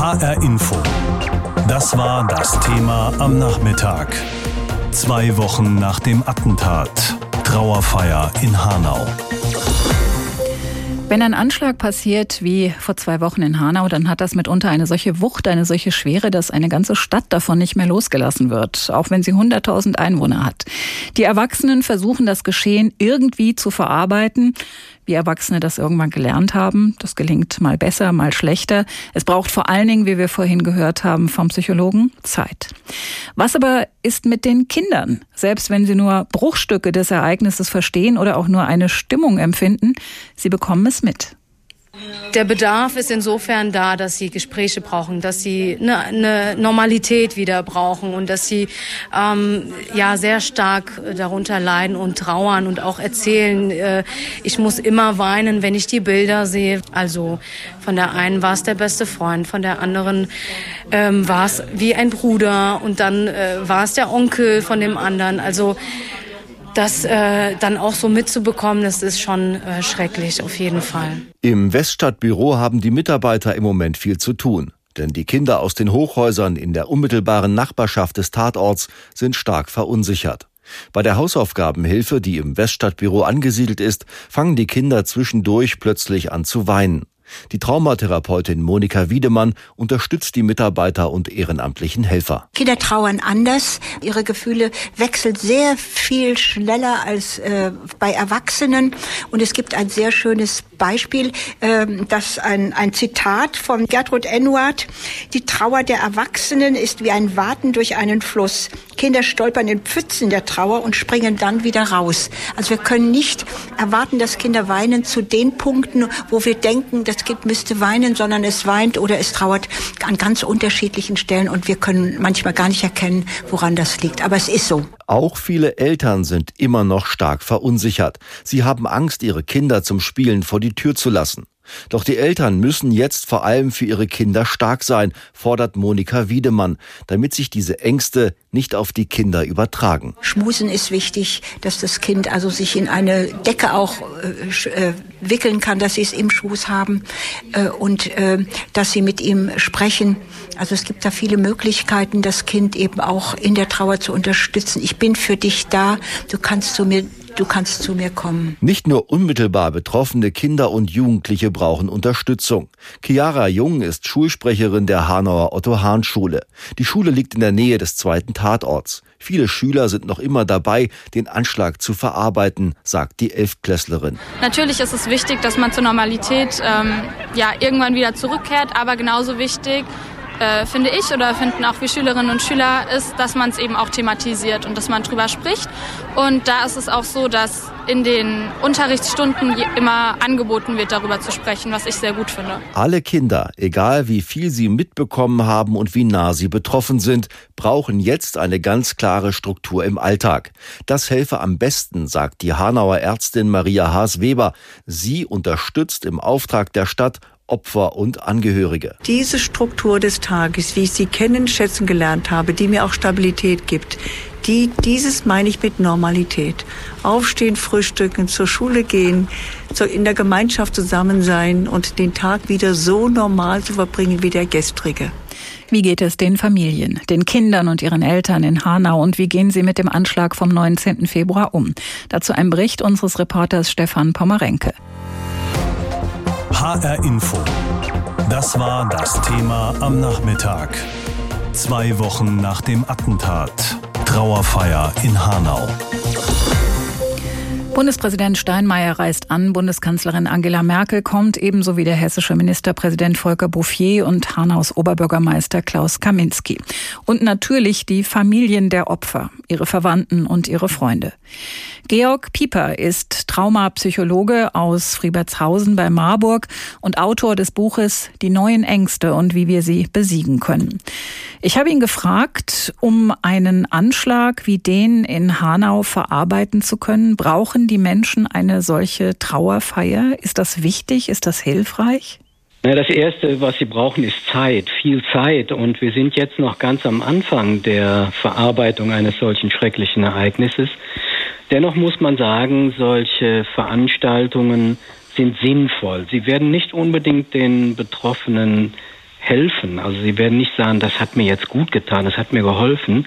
HR Info. Das war das Thema am Nachmittag. Zwei Wochen nach dem Attentat. Trauerfeier in Hanau. Wenn ein Anschlag passiert wie vor zwei Wochen in Hanau, dann hat das mitunter eine solche Wucht, eine solche Schwere, dass eine ganze Stadt davon nicht mehr losgelassen wird, auch wenn sie 100.000 Einwohner hat. Die Erwachsenen versuchen das Geschehen irgendwie zu verarbeiten wie Erwachsene das irgendwann gelernt haben. Das gelingt mal besser, mal schlechter. Es braucht vor allen Dingen, wie wir vorhin gehört haben vom Psychologen, Zeit. Was aber ist mit den Kindern? Selbst wenn sie nur Bruchstücke des Ereignisses verstehen oder auch nur eine Stimmung empfinden, sie bekommen es mit. Der Bedarf ist insofern da, dass sie Gespräche brauchen, dass sie eine, eine Normalität wieder brauchen und dass sie ähm, ja sehr stark darunter leiden und trauern und auch erzählen, äh, ich muss immer weinen, wenn ich die Bilder sehe. Also von der einen war es der beste Freund, von der anderen ähm, war es wie ein Bruder und dann äh, war es der Onkel von dem anderen. Also das äh, dann auch so mitzubekommen, das ist schon äh, schrecklich, auf jeden Fall. Im Weststadtbüro haben die Mitarbeiter im Moment viel zu tun. Denn die Kinder aus den Hochhäusern in der unmittelbaren Nachbarschaft des Tatorts sind stark verunsichert. Bei der Hausaufgabenhilfe, die im Weststadtbüro angesiedelt ist, fangen die Kinder zwischendurch plötzlich an zu weinen. Die Traumatherapeutin Monika Wiedemann unterstützt die Mitarbeiter und ehrenamtlichen Helfer. Kinder trauern anders. Ihre Gefühle wechseln sehr viel schneller als äh, bei Erwachsenen. Und es gibt ein sehr schönes Beispiel, äh, das ein, ein Zitat von Gertrud Enuard. Die Trauer der Erwachsenen ist wie ein Warten durch einen Fluss. Kinder stolpern in Pfützen der Trauer und springen dann wieder raus. Also wir können nicht erwarten, dass Kinder weinen zu den Punkten, wo wir denken, dass das Kind müsste weinen, sondern es weint oder es trauert an ganz unterschiedlichen Stellen und wir können manchmal gar nicht erkennen, woran das liegt. Aber es ist so. Auch viele Eltern sind immer noch stark verunsichert. Sie haben Angst, ihre Kinder zum Spielen vor die Tür zu lassen. Doch die Eltern müssen jetzt vor allem für ihre Kinder stark sein, fordert Monika Wiedemann, damit sich diese Ängste nicht auf die Kinder übertragen. Schmusen ist wichtig, dass das Kind also sich in eine Decke auch äh, äh wickeln kann, dass sie es im Schoß haben äh, und äh, dass sie mit ihm sprechen. Also es gibt da viele Möglichkeiten, das Kind eben auch in der Trauer zu unterstützen. Ich bin für dich da, du kannst zu mir du kannst zu mir kommen. Nicht nur unmittelbar betroffene Kinder und Jugendliche brauchen Unterstützung. Chiara Jung ist Schulsprecherin der Hanauer Otto-Hahn-Schule. Die Schule liegt in der Nähe des zweiten Tatorts. Viele Schüler sind noch immer dabei, den Anschlag zu verarbeiten, sagt die Elftklässlerin. Natürlich ist es wichtig, dass man zur Normalität ähm, ja, irgendwann wieder zurückkehrt, aber genauso wichtig äh, finde ich oder finden auch wir Schülerinnen und Schüler, ist, dass man es eben auch thematisiert und dass man drüber spricht. Und da ist es auch so, dass in den Unterrichtsstunden immer angeboten wird, darüber zu sprechen, was ich sehr gut finde. Alle Kinder, egal wie viel sie mitbekommen haben und wie nah sie betroffen sind, brauchen jetzt eine ganz klare Struktur im Alltag. Das helfe am besten, sagt die Hanauer Ärztin Maria Haas-Weber. Sie unterstützt im Auftrag der Stadt Opfer und Angehörige. Diese Struktur des Tages, wie ich sie kennen, schätzen gelernt habe, die mir auch Stabilität gibt, die, dieses meine ich mit Normalität. Aufstehen, frühstücken, zur Schule gehen, in der Gemeinschaft zusammen sein und den Tag wieder so normal zu verbringen wie der gestrige. Wie geht es den Familien, den Kindern und ihren Eltern in Hanau und wie gehen sie mit dem Anschlag vom 19. Februar um? Dazu ein Bericht unseres Reporters Stefan Pommerenke. HR Info. Das war das Thema am Nachmittag. Zwei Wochen nach dem Attentat. Trauerfeier in Hanau. Bundespräsident Steinmeier reist an, Bundeskanzlerin Angela Merkel kommt, ebenso wie der hessische Ministerpräsident Volker Bouffier und Hanaus Oberbürgermeister Klaus Kaminski. Und natürlich die Familien der Opfer, ihre Verwandten und ihre Freunde. Georg Pieper ist Traumapsychologe aus Friebertshausen bei Marburg und Autor des Buches Die neuen Ängste und wie wir sie besiegen können. Ich habe ihn gefragt, um einen Anschlag wie den in Hanau verarbeiten zu können, brauchen die Menschen eine solche Trauerfeier? Ist das wichtig? Ist das hilfreich? Das Erste, was sie brauchen, ist Zeit, viel Zeit. Und wir sind jetzt noch ganz am Anfang der Verarbeitung eines solchen schrecklichen Ereignisses. Dennoch muss man sagen, solche Veranstaltungen sind sinnvoll. Sie werden nicht unbedingt den Betroffenen helfen. Also sie werden nicht sagen, das hat mir jetzt gut getan, das hat mir geholfen.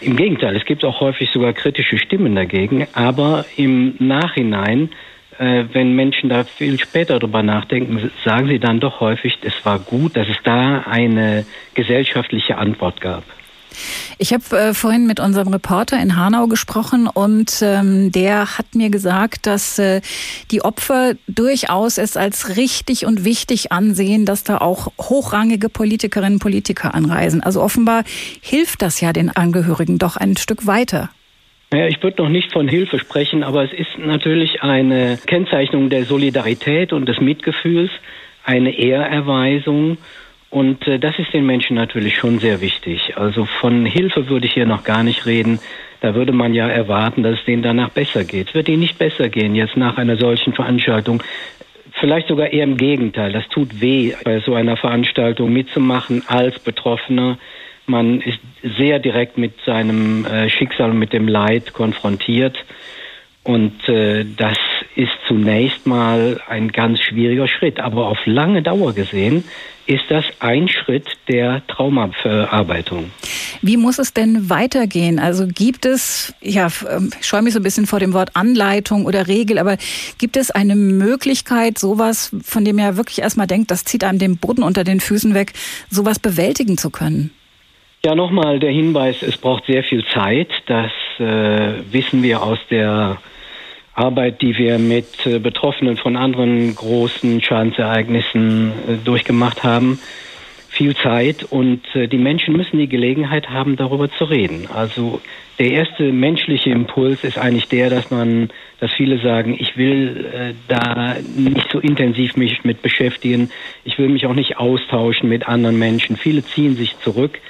Im Gegenteil, es gibt auch häufig sogar kritische Stimmen dagegen, aber im Nachhinein, äh, wenn Menschen da viel später drüber nachdenken, sagen sie dann doch häufig, es war gut, dass es da eine gesellschaftliche Antwort gab. Ich habe äh, vorhin mit unserem Reporter in Hanau gesprochen und ähm, der hat mir gesagt, dass äh, die Opfer durchaus es als richtig und wichtig ansehen, dass da auch hochrangige Politikerinnen und Politiker anreisen. Also offenbar hilft das ja den Angehörigen doch ein Stück weiter. Ja, ich würde noch nicht von Hilfe sprechen, aber es ist natürlich eine Kennzeichnung der Solidarität und des Mitgefühls, eine Ehrerweisung und äh, das ist den Menschen natürlich schon sehr wichtig. Also von Hilfe würde ich hier noch gar nicht reden. Da würde man ja erwarten, dass es denen danach besser geht. Es wird ihnen nicht besser gehen jetzt nach einer solchen Veranstaltung. Vielleicht sogar eher im Gegenteil. Das tut weh, bei so einer Veranstaltung mitzumachen als Betroffener. Man ist sehr direkt mit seinem äh, Schicksal und mit dem Leid konfrontiert. Und äh, das ist zunächst mal ein ganz schwieriger Schritt. Aber auf lange Dauer gesehen ist das ein Schritt der Traumaverarbeitung. Wie muss es denn weitergehen? Also gibt es, ja, ähm, ich scheue mich so ein bisschen vor dem Wort Anleitung oder Regel, aber gibt es eine Möglichkeit, sowas, von dem ja wirklich erstmal denkt, das zieht einem den Boden unter den Füßen weg, sowas bewältigen zu können? Ja, nochmal der Hinweis, es braucht sehr viel Zeit. Das äh, wissen wir aus der Arbeit, die wir mit äh, Betroffenen von anderen großen Schadensereignissen äh, durchgemacht haben, viel Zeit und äh, die Menschen müssen die Gelegenheit haben, darüber zu reden. Also der erste menschliche Impuls ist eigentlich der, dass man, dass viele sagen, ich will da nicht so intensiv mich mit beschäftigen, ich will mich auch nicht austauschen mit anderen Menschen. Viele ziehen sich zurück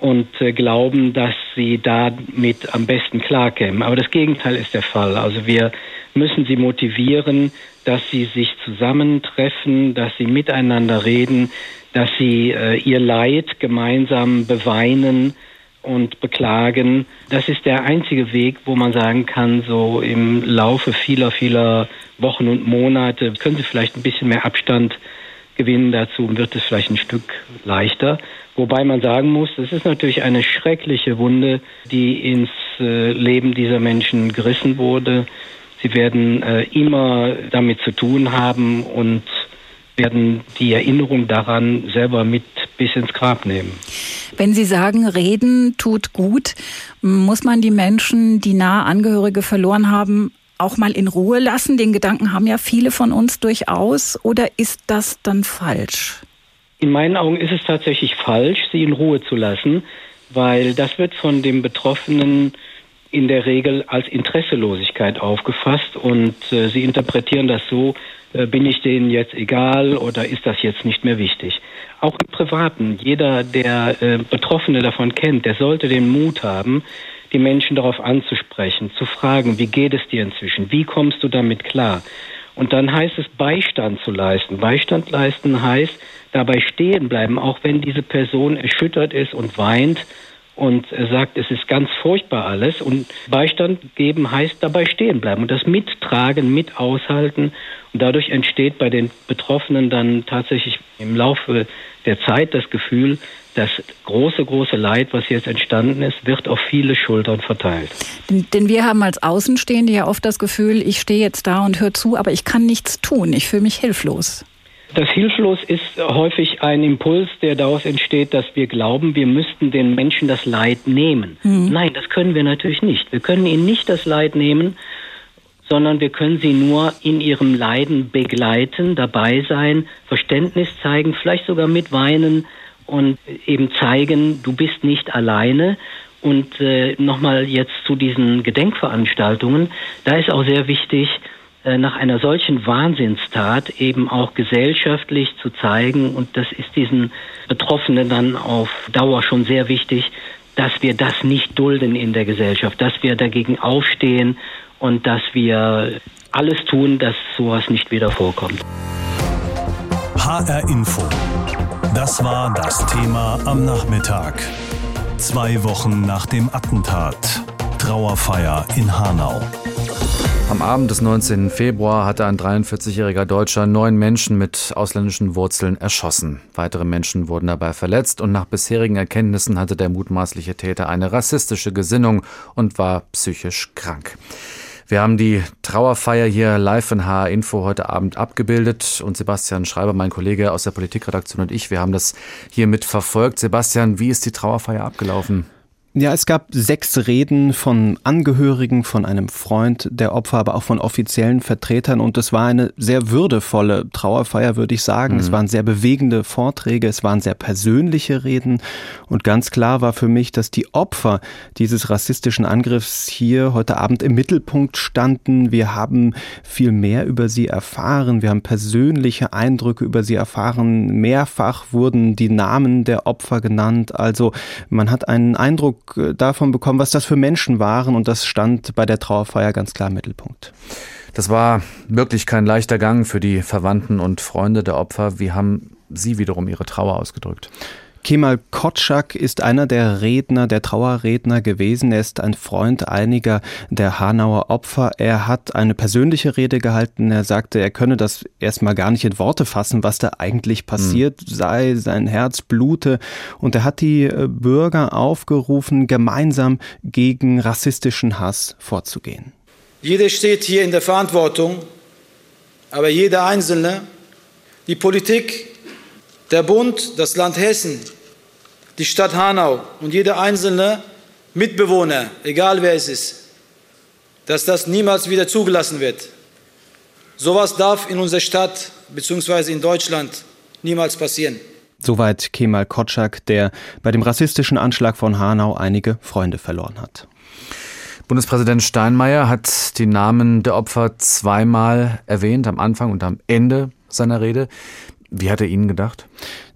und äh, glauben, dass sie damit am besten klarkämen. Aber das Gegenteil ist der Fall. Also wir müssen sie motivieren, dass sie sich zusammentreffen, dass sie miteinander reden, dass sie äh, ihr Leid gemeinsam beweinen und beklagen. Das ist der einzige Weg, wo man sagen kann, so im Laufe vieler, vieler Wochen und Monate können sie vielleicht ein bisschen mehr Abstand gewinnen. Dazu wird es vielleicht ein Stück leichter. Wobei man sagen muss, es ist natürlich eine schreckliche Wunde, die ins äh, Leben dieser Menschen gerissen wurde. Sie werden äh, immer damit zu tun haben und werden die Erinnerung daran selber mit bis ins Grab nehmen. Wenn Sie sagen, reden tut gut, muss man die Menschen, die nahe Angehörige verloren haben, auch mal in Ruhe lassen? Den Gedanken haben ja viele von uns durchaus. Oder ist das dann falsch? In meinen Augen ist es tatsächlich falsch, sie in Ruhe zu lassen, weil das wird von dem Betroffenen in der Regel als Interesselosigkeit aufgefasst und äh, sie interpretieren das so, äh, bin ich denen jetzt egal oder ist das jetzt nicht mehr wichtig. Auch im Privaten, jeder, der äh, Betroffene davon kennt, der sollte den Mut haben, die Menschen darauf anzusprechen, zu fragen, wie geht es dir inzwischen, wie kommst du damit klar? Und dann heißt es, Beistand zu leisten. Beistand leisten heißt, dabei stehen bleiben, auch wenn diese Person erschüttert ist und weint und sagt, es ist ganz furchtbar alles. Und Beistand geben heißt dabei stehen bleiben und das mittragen, mit aushalten. Und dadurch entsteht bei den Betroffenen dann tatsächlich im Laufe der Zeit das Gefühl, das große, große Leid, was jetzt entstanden ist, wird auf viele Schultern verteilt. Denn, denn wir haben als Außenstehende ja oft das Gefühl, ich stehe jetzt da und höre zu, aber ich kann nichts tun. Ich fühle mich hilflos. Das Hilflos ist häufig ein Impuls, der daraus entsteht, dass wir glauben, wir müssten den Menschen das Leid nehmen. Mhm. Nein, das können wir natürlich nicht. Wir können ihnen nicht das Leid nehmen, sondern wir können sie nur in ihrem Leiden begleiten, dabei sein, Verständnis zeigen, vielleicht sogar mit weinen und eben zeigen, du bist nicht alleine. Und äh, nochmal jetzt zu diesen Gedenkveranstaltungen, da ist auch sehr wichtig, äh, nach einer solchen Wahnsinnstat eben auch gesellschaftlich zu zeigen, und das ist diesen Betroffenen dann auf Dauer schon sehr wichtig, dass wir das nicht dulden in der Gesellschaft, dass wir dagegen aufstehen und dass wir alles tun, dass sowas nicht wieder vorkommt. HR Info. Das war das Thema am Nachmittag. Zwei Wochen nach dem Attentat. Trauerfeier in Hanau. Am Abend des 19. Februar hatte ein 43-jähriger Deutscher neun Menschen mit ausländischen Wurzeln erschossen. Weitere Menschen wurden dabei verletzt und nach bisherigen Erkenntnissen hatte der mutmaßliche Täter eine rassistische Gesinnung und war psychisch krank. Wir haben die Trauerfeier hier live in HR Info heute Abend abgebildet und Sebastian Schreiber, mein Kollege aus der Politikredaktion und ich, wir haben das hier mit verfolgt. Sebastian, wie ist die Trauerfeier abgelaufen? Ja, es gab sechs Reden von Angehörigen, von einem Freund der Opfer, aber auch von offiziellen Vertretern. Und es war eine sehr würdevolle Trauerfeier, würde ich sagen. Mhm. Es waren sehr bewegende Vorträge, es waren sehr persönliche Reden. Und ganz klar war für mich, dass die Opfer dieses rassistischen Angriffs hier heute Abend im Mittelpunkt standen. Wir haben viel mehr über sie erfahren. Wir haben persönliche Eindrücke über sie erfahren. Mehrfach wurden die Namen der Opfer genannt. Also man hat einen Eindruck äh, davon bekommen, was das für Menschen waren und das stand bei der Trauerfeier ganz klar im Mittelpunkt. Das war wirklich kein leichter Gang für die Verwandten und Freunde der Opfer. Wie haben Sie wiederum Ihre Trauer ausgedrückt? Kemal Kotschak ist einer der Redner, der Trauerredner gewesen. Er ist ein Freund einiger der Hanauer Opfer. Er hat eine persönliche Rede gehalten. Er sagte, er könne das erstmal gar nicht in Worte fassen, was da eigentlich passiert mhm. sei. Sein Herz blute. Und er hat die äh, Bürger aufgerufen, gemeinsam gegen rassistischen Hass vorzugehen. Jeder steht hier in der Verantwortung, aber jeder Einzelne, die Politik, der Bund, das Land Hessen, die Stadt Hanau und jeder einzelne Mitbewohner, egal wer es ist, dass das niemals wieder zugelassen wird. Sowas darf in unserer Stadt bzw. in Deutschland niemals passieren. Soweit Kemal Kotschak, der bei dem rassistischen Anschlag von Hanau einige Freunde verloren hat. Bundespräsident Steinmeier hat die Namen der Opfer zweimal erwähnt, am Anfang und am Ende seiner Rede. Wie hat er Ihnen gedacht?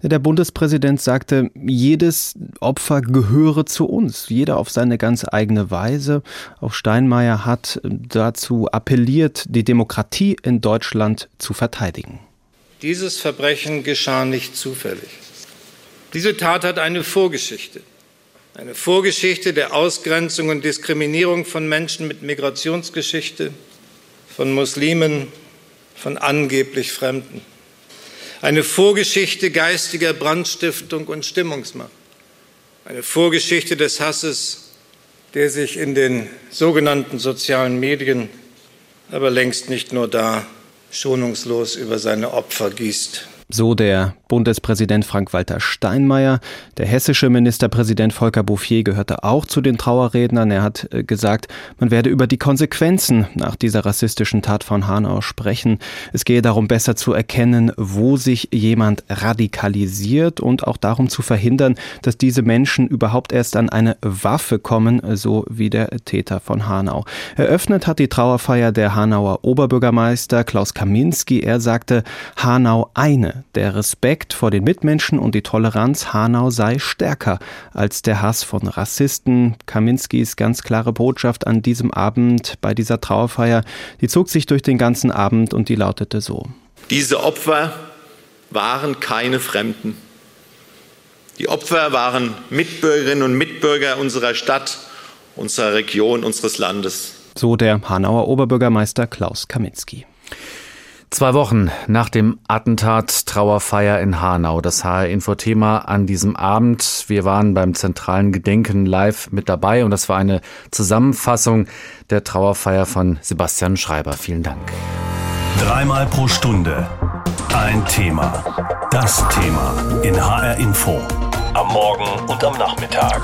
Der Bundespräsident sagte, jedes Opfer gehöre zu uns, jeder auf seine ganz eigene Weise. Auch Steinmeier hat dazu appelliert, die Demokratie in Deutschland zu verteidigen. Dieses Verbrechen geschah nicht zufällig. Diese Tat hat eine Vorgeschichte. Eine Vorgeschichte der Ausgrenzung und Diskriminierung von Menschen mit Migrationsgeschichte, von Muslimen, von angeblich Fremden eine Vorgeschichte geistiger Brandstiftung und Stimmungsmacht, eine Vorgeschichte des Hasses, der sich in den sogenannten sozialen Medien, aber längst nicht nur da, schonungslos über seine Opfer gießt. So der Bundespräsident Frank-Walter Steinmeier. Der hessische Ministerpräsident Volker Bouffier gehörte auch zu den Trauerrednern. Er hat äh, gesagt, man werde über die Konsequenzen nach dieser rassistischen Tat von Hanau sprechen. Es gehe darum, besser zu erkennen, wo sich jemand radikalisiert und auch darum zu verhindern, dass diese Menschen überhaupt erst an eine Waffe kommen, so wie der Täter von Hanau. Eröffnet hat die Trauerfeier der Hanauer Oberbürgermeister Klaus Kaminski. Er sagte, Hanau eine, der Respekt Respekt vor den Mitmenschen und die Toleranz Hanau sei stärker als der Hass von Rassisten. Kaminskis ganz klare Botschaft an diesem Abend bei dieser Trauerfeier, die zog sich durch den ganzen Abend und die lautete so. Diese Opfer waren keine Fremden. Die Opfer waren Mitbürgerinnen und Mitbürger unserer Stadt, unserer Region, unseres Landes. So der Hanauer Oberbürgermeister Klaus Kaminski. Zwei Wochen nach dem Attentat Trauerfeier in Hanau. Das HR-Info-Thema an diesem Abend. Wir waren beim zentralen Gedenken live mit dabei und das war eine Zusammenfassung der Trauerfeier von Sebastian Schreiber. Vielen Dank. Dreimal pro Stunde ein Thema. Das Thema in HR-Info. Am Morgen und am Nachmittag.